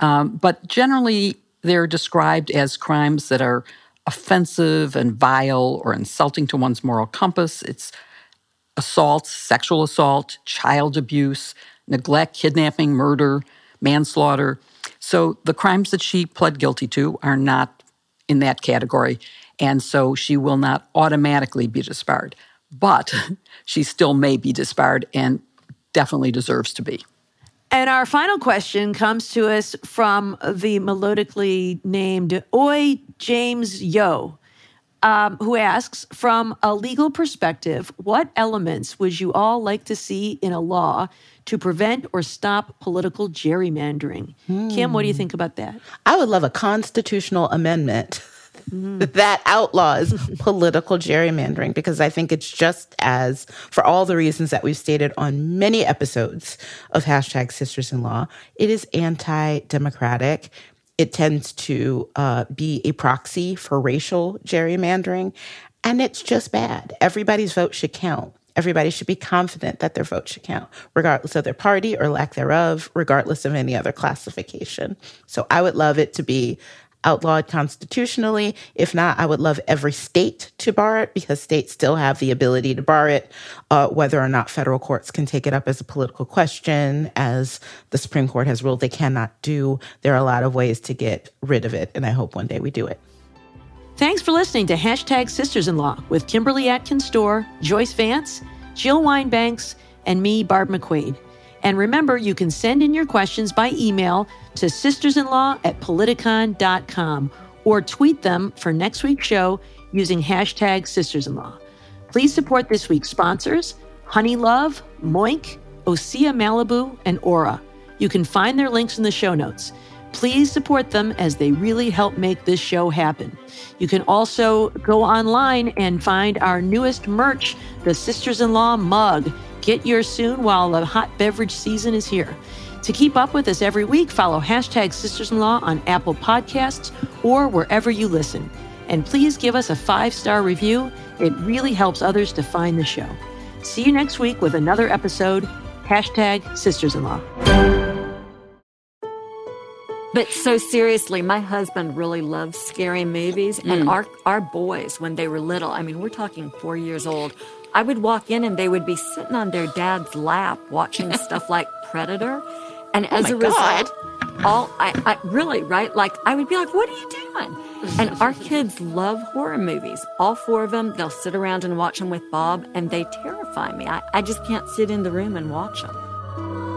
Um, but generally, they're described as crimes that are offensive and vile or insulting to one's moral compass. It's assault, sexual assault, child abuse, neglect, kidnapping, murder, manslaughter. So the crimes that she pled guilty to are not in that category. And so she will not automatically be disbarred. But she still may be disbarred and definitely deserves to be. And our final question comes to us from the melodically named Oi James Yo. um, who asks From a legal perspective, what elements would you all like to see in a law to prevent or stop political gerrymandering? Kim, what do you think about that? I would love a constitutional amendment that outlaws political gerrymandering because I think it's just as, for all the reasons that we've stated on many episodes of hashtag sisters in law, it is anti democratic. It tends to uh, be a proxy for racial gerrymandering, and it's just bad. Everybody's vote should count. Everybody should be confident that their vote should count, regardless of their party or lack thereof, regardless of any other classification. So I would love it to be outlawed constitutionally. If not, I would love every state to bar it because states still have the ability to bar it. Uh, whether or not federal courts can take it up as a political question, as the Supreme Court has ruled they cannot do, there are a lot of ways to get rid of it. And I hope one day we do it. Thanks for listening to Hashtag Sisters in Law with Kimberly Atkins Stohr, Joyce Vance, Jill Wine-Banks, and me, Barb McQuade. And remember, you can send in your questions by email to sistersinlaw at politicon.com or tweet them for next week's show using hashtag sistersinlaw. Please support this week's sponsors HoneyLove, Moink, Osea Malibu, and Aura. You can find their links in the show notes. Please support them as they really help make this show happen. You can also go online and find our newest merch, the Sisters in Law mug. Get yours soon while the hot beverage season is here. To keep up with us every week, follow hashtag Sisters in Law on Apple Podcasts or wherever you listen. And please give us a five star review. It really helps others to find the show. See you next week with another episode. Hashtag Sisters in Law. But so seriously, my husband really loves scary movies. And hmm. our, our boys, when they were little, I mean, we're talking four years old, I would walk in and they would be sitting on their dad's lap watching stuff like Predator. And oh as my a result, God. all I, I really, right? Like, I would be like, what are you doing? And our kids love horror movies. All four of them, they'll sit around and watch them with Bob, and they terrify me. I, I just can't sit in the room and watch them.